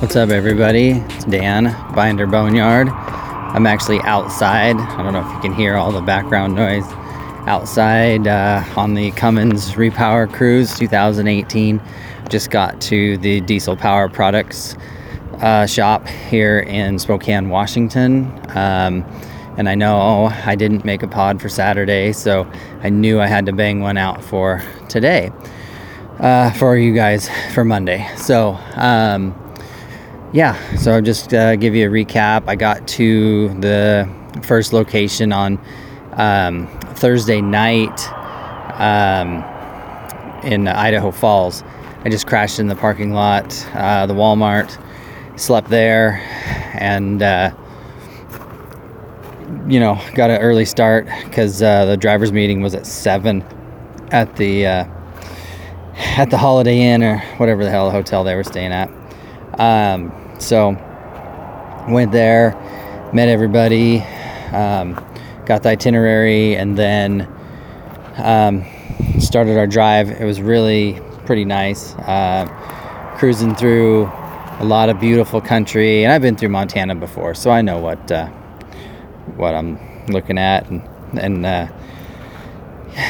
What's up, everybody? It's Dan, Binder Boneyard. I'm actually outside. I don't know if you can hear all the background noise. Outside uh, on the Cummins Repower Cruise 2018. Just got to the Diesel Power Products uh, shop here in Spokane, Washington. Um, and I know I didn't make a pod for Saturday, so I knew I had to bang one out for today. Uh, for you guys for Monday. So, um, yeah, so I'll just uh, give you a recap. I got to the first location on um, Thursday night um, in Idaho Falls. I just crashed in the parking lot, uh, the Walmart, slept there, and uh, you know got an early start because uh, the drivers' meeting was at seven at the uh, at the Holiday Inn or whatever the hell the hotel they were staying at. Um, so went there, met everybody, um, got the itinerary, and then um, started our drive. It was really pretty nice. Uh, cruising through a lot of beautiful country, and I've been through Montana before, so I know what uh, what I'm looking at, and and uh,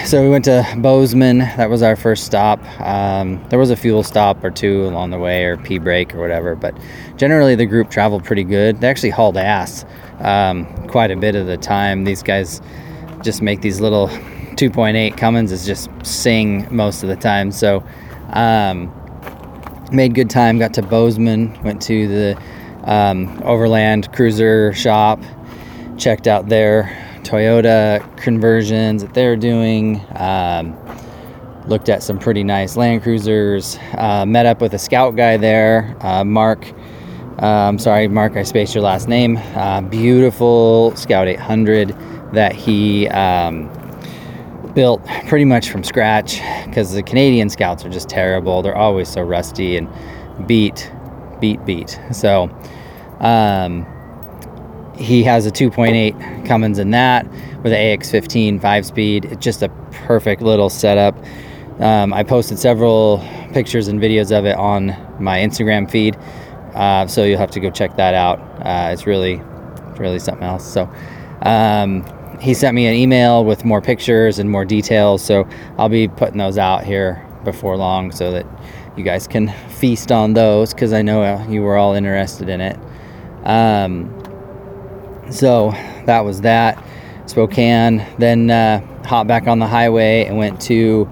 so we went to Bozeman. That was our first stop. Um, there was a fuel stop or two along the way, or P break or whatever. But generally, the group traveled pretty good. They actually hauled ass um, quite a bit of the time. These guys just make these little 2.8 Cummins is just sing most of the time. So um, made good time. Got to Bozeman. Went to the um, Overland Cruiser shop. Checked out their Toyota conversions that they're doing. Um, looked at some pretty nice Land Cruisers. Uh, met up with a scout guy there, uh, Mark. I'm sorry, Mark, I spaced your last name. Uh, beautiful Scout 800 that he um, built pretty much from scratch because the Canadian Scouts are just terrible. They're always so rusty and beat, beat, beat. So, um, he has a 2.8 Cummins in that with an AX15 five speed. It's just a perfect little setup. Um, I posted several pictures and videos of it on my Instagram feed, uh, so you'll have to go check that out. Uh, it's really, really something else. So, um, he sent me an email with more pictures and more details, so I'll be putting those out here before long so that you guys can feast on those because I know uh, you were all interested in it. Um, so that was that. Spokane. Then uh, hopped back on the highway and went to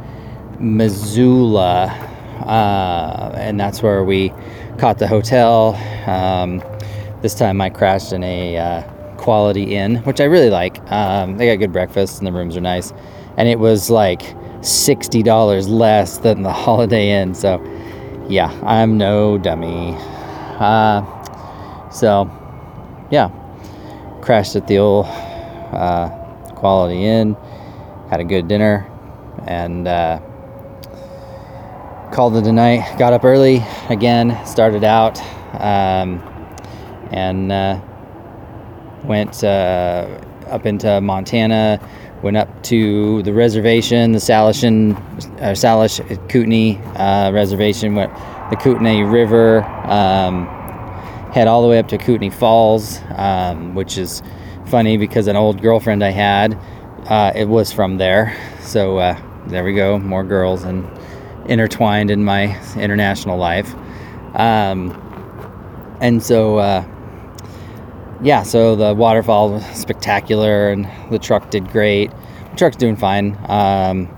Missoula. Uh, and that's where we caught the hotel. Um, this time I crashed in a uh, Quality Inn, which I really like. Um, they got good breakfast and the rooms are nice. And it was like $60 less than the Holiday Inn. So, yeah, I'm no dummy. Uh, so, yeah, crashed at the old uh, Quality Inn, had a good dinner, and uh, called it a night. Got up early again, started out, um, and uh, went uh, up into Montana. Went up to the reservation, the Salishan, uh, Salish Kootenai uh, reservation. Went the Kootenai River. Um, head all the way up to Kootenai Falls, um, which is funny because an old girlfriend I had, uh, it was from there. So uh, there we go, more girls and intertwined in my international life. Um, and so, uh, yeah, so the waterfall was spectacular and the truck did great. The truck's doing fine. Um,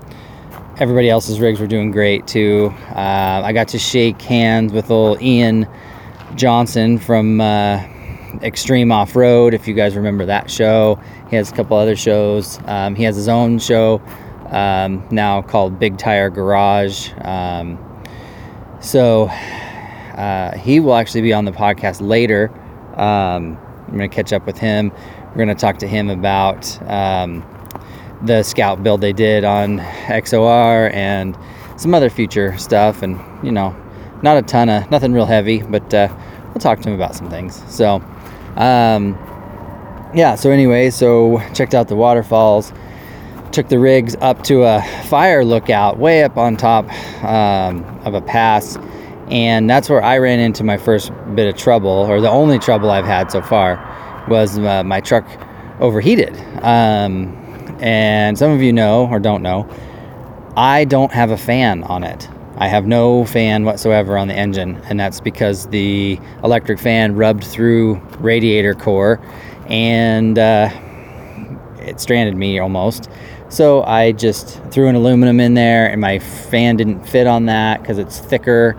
everybody else's rigs were doing great too. Uh, I got to shake hands with old Ian Johnson from uh, Extreme Off Road, if you guys remember that show. He has a couple other shows. Um, he has his own show um, now called Big Tire Garage. Um, so uh, he will actually be on the podcast later. Um, I'm going to catch up with him. We're going to talk to him about um, the Scout build they did on XOR and some other future stuff, and you know, not a ton of nothing real heavy, but uh, we'll talk to him about some things. So, um, yeah. So anyway, so checked out the waterfalls. took the rigs up to a fire lookout way up on top um, of a pass. And that's where I ran into my first bit of trouble, or the only trouble I've had so far, was uh, my truck overheated. Um, and some of you know or don't know, I don't have a fan on it. I have no fan whatsoever on the engine, and that's because the electric fan rubbed through radiator core and uh, it stranded me almost. So I just threw an aluminum in there, and my fan didn't fit on that because it's thicker.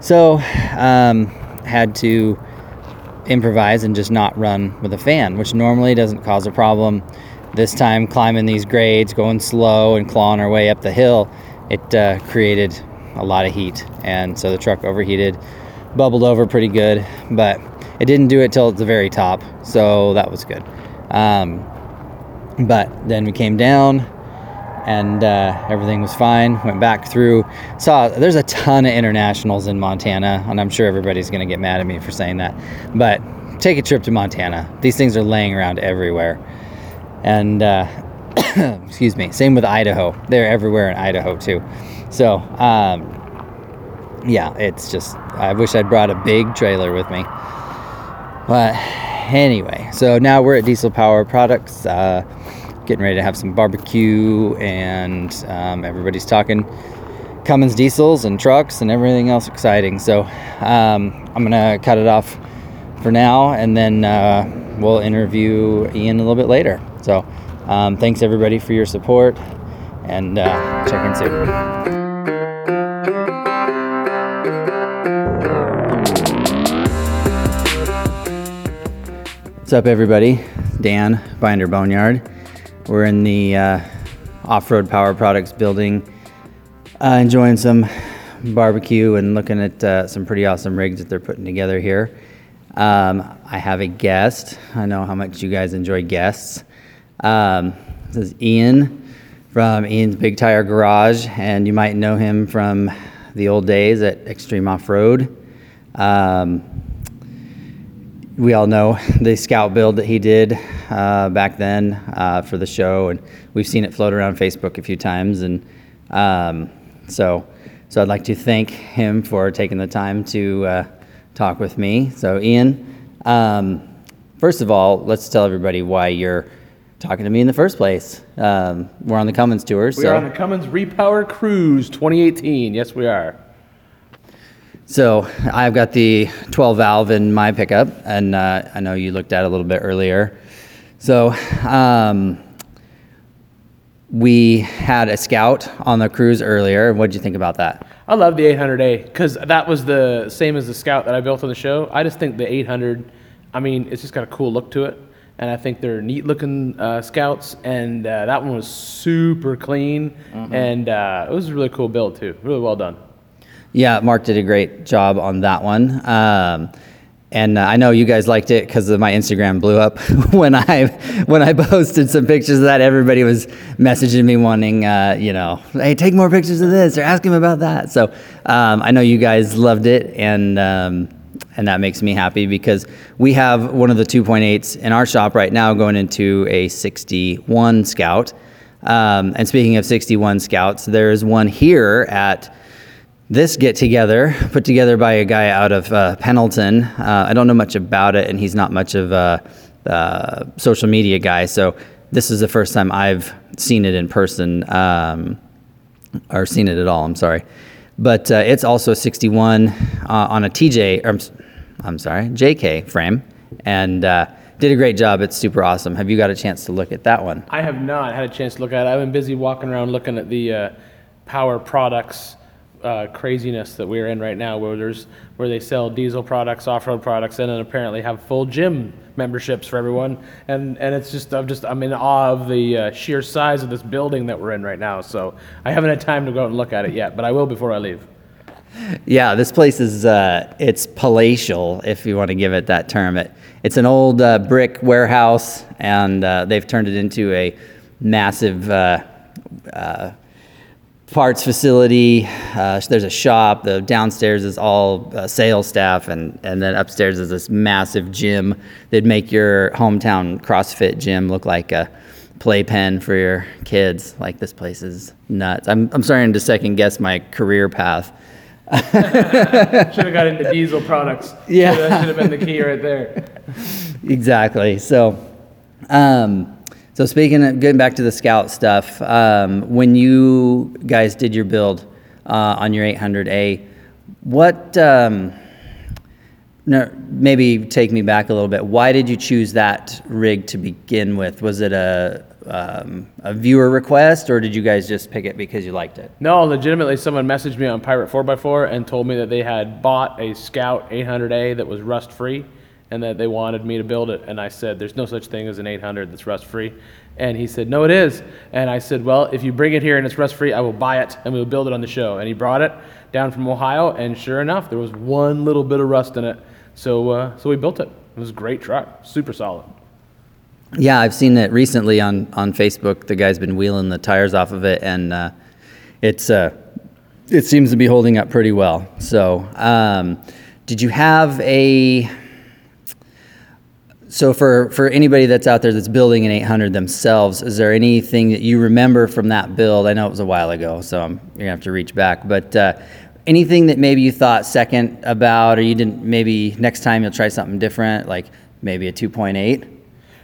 So um, had to improvise and just not run with a fan, which normally doesn't cause a problem. This time, climbing these grades, going slow and clawing our way up the hill, it uh, created a lot of heat, and so the truck overheated, bubbled over pretty good, but it didn't do it till at the very top, so that was good. Um, but then we came down, and uh, everything was fine. Went back through. Saw there's a ton of internationals in Montana, and I'm sure everybody's gonna get mad at me for saying that. But take a trip to Montana. These things are laying around everywhere, and uh, excuse me. Same with Idaho. They're everywhere in Idaho too. So um, yeah, it's just I wish I'd brought a big trailer with me. But anyway, so now we're at Diesel Power Products. Uh, getting ready to have some barbecue, and um, everybody's talking Cummins diesels and trucks and everything else exciting. So um, I'm gonna cut it off for now, and then uh, we'll interview Ian a little bit later. So um, thanks everybody for your support, and uh, check in soon. What's up, everybody? Dan, Binder Boneyard. We're in the uh, off road power products building, uh, enjoying some barbecue and looking at uh, some pretty awesome rigs that they're putting together here. Um, I have a guest. I know how much you guys enjoy guests. Um, this is Ian from Ian's Big Tire Garage, and you might know him from the old days at Extreme Off Road. Um, we all know the scout build that he did uh, back then uh, for the show, and we've seen it float around Facebook a few times. And um, so, so I'd like to thank him for taking the time to uh, talk with me. So, Ian, um, first of all, let's tell everybody why you're talking to me in the first place. Um, we're on the Cummins tour, We so are on the Cummins Repower Cruise 2018. Yes, we are. So I've got the 12 valve in my pickup, and uh, I know you looked at it a little bit earlier. So um, we had a Scout on the cruise earlier. What did you think about that? I love the 800A because that was the same as the Scout that I built on the show. I just think the 800, I mean, it's just got a cool look to it. And I think they're neat looking uh, Scouts. And uh, that one was super clean. And uh, it was a really cool build, too. Really well done. Yeah, Mark did a great job on that one. Um, and uh, I know you guys liked it because my Instagram blew up when I when I posted some pictures of that. Everybody was messaging me wanting, uh, you know, hey, take more pictures of this or ask him about that. So um, I know you guys loved it, and um, and that makes me happy because we have one of the 2.8s in our shop right now going into a 61 Scout. Um, and speaking of 61 Scouts, there's one here at this get together put together by a guy out of uh, Pendleton. Uh, I don't know much about it, and he's not much of a uh, social media guy. So this is the first time I've seen it in person, um, or seen it at all. I'm sorry, but uh, it's also 61 uh, on a TJ. I'm, I'm sorry, JK frame, and did a great job. It's super awesome. Have you got a chance to look at that one? I have not had a chance to look at it. I've been busy walking around looking at the uh, power products uh, craziness that we're in right now, where there's where they sell diesel products, off-road products, and then apparently have full gym memberships for everyone. And and it's just I'm just I'm in awe of the uh, sheer size of this building that we're in right now. So I haven't had time to go out and look at it yet, but I will before I leave. Yeah, this place is uh, it's palatial, if you want to give it that term. It it's an old uh, brick warehouse, and uh, they've turned it into a massive uh, uh, parts facility. Uh, there's a shop. The downstairs is all uh, sales staff, and and then upstairs is this massive gym. They'd make your hometown CrossFit gym look like a playpen for your kids. Like this place is nuts. I'm I'm starting to second guess my career path. Should have got into diesel products. Yeah. That should have been the key right there. exactly. So, um, so speaking of getting back to the scout stuff, um, when you guys did your build uh, on your 800A, what? Um, no, maybe take me back a little bit. Why did you choose that rig to begin with? Was it a um, a viewer request, or did you guys just pick it because you liked it? No, legitimately, someone messaged me on Pirate 4x4 and told me that they had bought a Scout 800A that was rust free and that they wanted me to build it. And I said, There's no such thing as an 800 that's rust free. And he said, No, it is. And I said, Well, if you bring it here and it's rust free, I will buy it and we'll build it on the show. And he brought it down from Ohio, and sure enough, there was one little bit of rust in it. So, uh, so we built it. It was a great truck, super solid. Yeah, I've seen it recently on on Facebook. The guy's been wheeling the tires off of it, and uh, it's uh, it seems to be holding up pretty well. So, um, did you have a so for for anybody that's out there that's building an 800 themselves, is there anything that you remember from that build? I know it was a while ago, so I'm, you're gonna have to reach back. But uh, anything that maybe you thought second about, or you didn't maybe next time you'll try something different, like maybe a 2.8.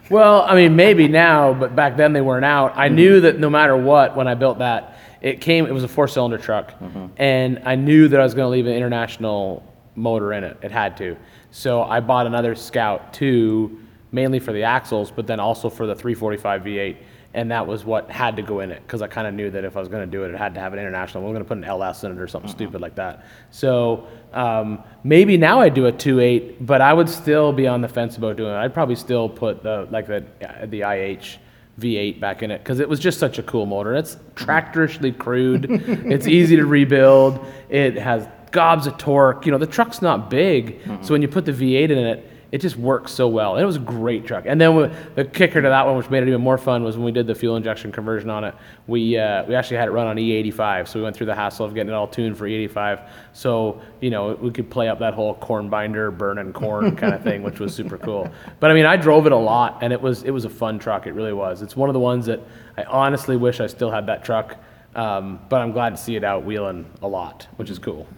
Well, I mean, maybe now, but back then they weren't out. I knew that no matter what, when I built that, it came. It was a four-cylinder truck, and I knew that I was going to leave an international motor in it. It had to. So I bought another Scout 2, mainly for the axles, but then also for the 345 V8, and that was what had to go in it because I kind of knew that if I was going to do it, it had to have an international. We are going to put an LS in it or something stupid like that. So um, maybe now I do a 2.8, but I would still be on the fence about doing it. I'd probably still put the like the the IH V8 back in it because it was just such a cool motor. It's tractorishly crude. it's easy to rebuild. It has gobs of torque. You know, the truck's not big, so when you put the V8 in it, it just works so well. And it was a great truck. And then we- the kicker to that one, which made it even more fun, was when we did the fuel injection conversion on it. We uh, we actually had it run on E85, so we went through the hassle of getting it all tuned for E85. So you know we could play up that whole corn binder, burning corn kind of thing, which was super cool. But I mean, I drove it a lot, and it was it was a fun truck. It really was. It's one of the ones that I honestly wish I still had that truck. Um, but I'm glad to see it out wheeling a lot, which is cool.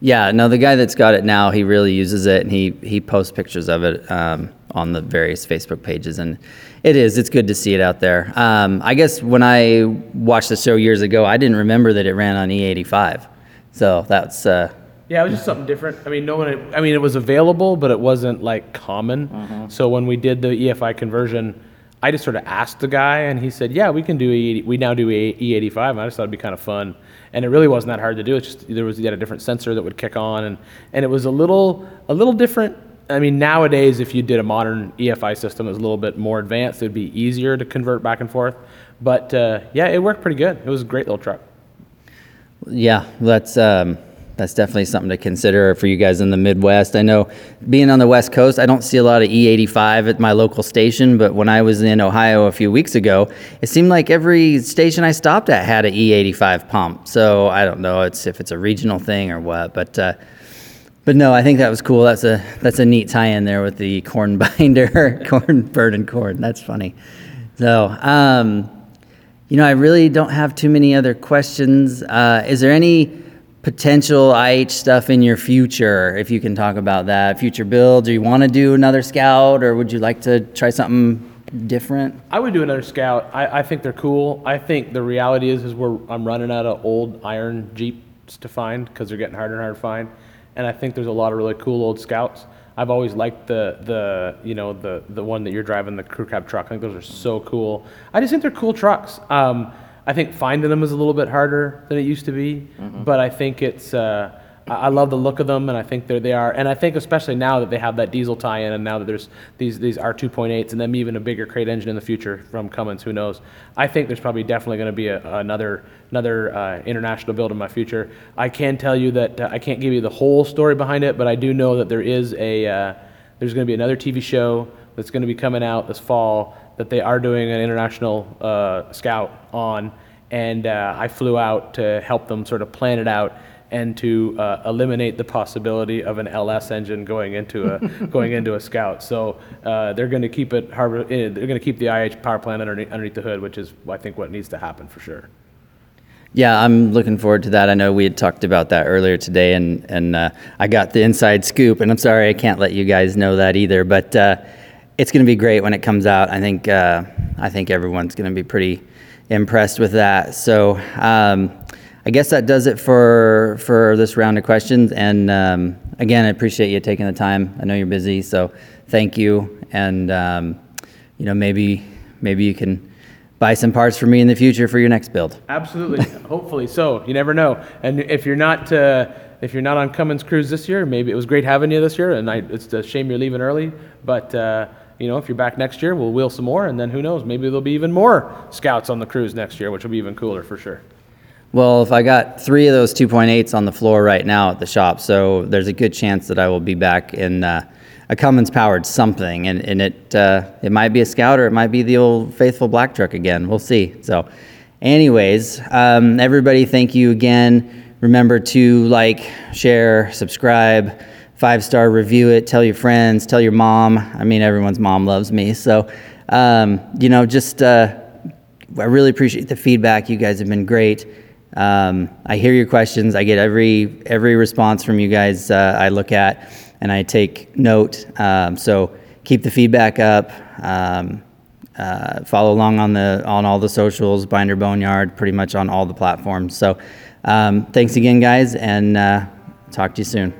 Yeah, no, the guy that's got it now, he really uses it, and he he posts pictures of it um, on the various Facebook pages, and it is it's good to see it out there. Um, I guess when I watched the show years ago, I didn't remember that it ran on E85, so that's uh, Yeah, it was just something different. I mean, no one. I mean, it was available, but it wasn't like common. So when we did the EFI conversion, I just sort of asked the guy, and he said, "Yeah, we can do E80. We now do E- E85." And I just thought it'd be kind of fun, and it really wasn't that hard to do. It's just there was you had a different sensor that would kick on, and and it was a little a little different. I mean, nowadays, if you did a modern EFI system that was a little bit more advanced, it'd be easier to convert back and forth. But uh, yeah, it worked pretty good. It was a great little truck. Yeah, that's um, that's definitely something to consider for you guys in the Midwest. I know being on the West Coast, I don't see a lot of E85 at my local station, but when I was in Ohio a few weeks ago, it seemed like every station I stopped at had an E85 pump. So I don't know it's if it's a regional thing or what, but. Uh, but no, I think that was cool. That's a that's a neat tie-in there with the corn binder, corn burning corn. That's funny. So, um, you know, I really don't have too many other questions. Uh, is there any potential IH stuff in your future? If you can talk about that, future builds, or you want to do another scout, or would you like to try something different? I would do another Scout. I, I think they're cool. I think the reality is, is we're I'm running out of old iron Jeeps to find because they're getting harder and harder to find. And I think there's a lot of really cool old Scouts. I've always liked the the you know the the one that you're driving the crew cab truck. I think those are so cool. I just think they're cool trucks. Um, I think finding them is a little bit harder than it used to be, but I think it's. Uh, I love the look of them, and I think they're, they are. And I think especially now that they have that diesel tie-in, and now that there's these these R2.8s, and then even a bigger crate engine in the future from Cummins, who knows? I think there's probably definitely going to be a, another another uh, international build in my future. I can tell you that uh, I can't give you the whole story behind it, but I do know that there is a uh, there's going to be another TV show that's going to be coming out this fall that they are doing an international uh, scout on, and uh, I flew out to help them sort of plan it out. and to uh, eliminate the possibility of an LS engine going into a going into a Scout. So uh, they're going to keep it harbor. eh, They're going to keep the IH power plant underneath, underneath the hood, which is I think what needs to happen for sure. Yeah, I'm looking forward to that. I know we had talked about that earlier today, and and uh, I got the inside scoop. And I'm sorry I can't let you guys know that either, but uh, it's going to be great when it comes out. I think uh, I think everyone's going to be pretty impressed with that. So um, I guess that does it for for this round of questions. And um, again, I appreciate you taking the time. I know you're busy, so thank you. And um, you know, maybe maybe you can buy some parts for me in the future for your next build. Absolutely. Hopefully so. You never know. And if you're not uh, if you're not on Cummins Cruise this year, maybe it was great having you this year, and I, it's a shame you're leaving early. But uh, you know, if you're back next year, we'll wheel some more, and then who knows? Maybe there'll be even more scouts on the cruise next year, which will be even cooler for sure. Well, if I got three of those 2.8s on the floor right now at the shop, so there's a good chance that I will be back in uh, a Cummins powered something, and, and it uh, it might be a Scout or it might be the old faithful black truck again. We'll see. So, anyways, um, everybody, thank you again. Remember to like, share, subscribe, five star review it, tell your friends, tell your mom. I mean, everyone's mom loves me, so um, you know, just. Uh, I really appreciate the feedback. You guys have been great. Um, I hear your questions. I get every every response from you guys. Uh, I look at and I take note. Um, so keep the feedback up. Um, uh, follow along on the on all the socials, Binder Boneyard, pretty much on all the platforms. So um, thanks again, guys, and uh, talk to you soon.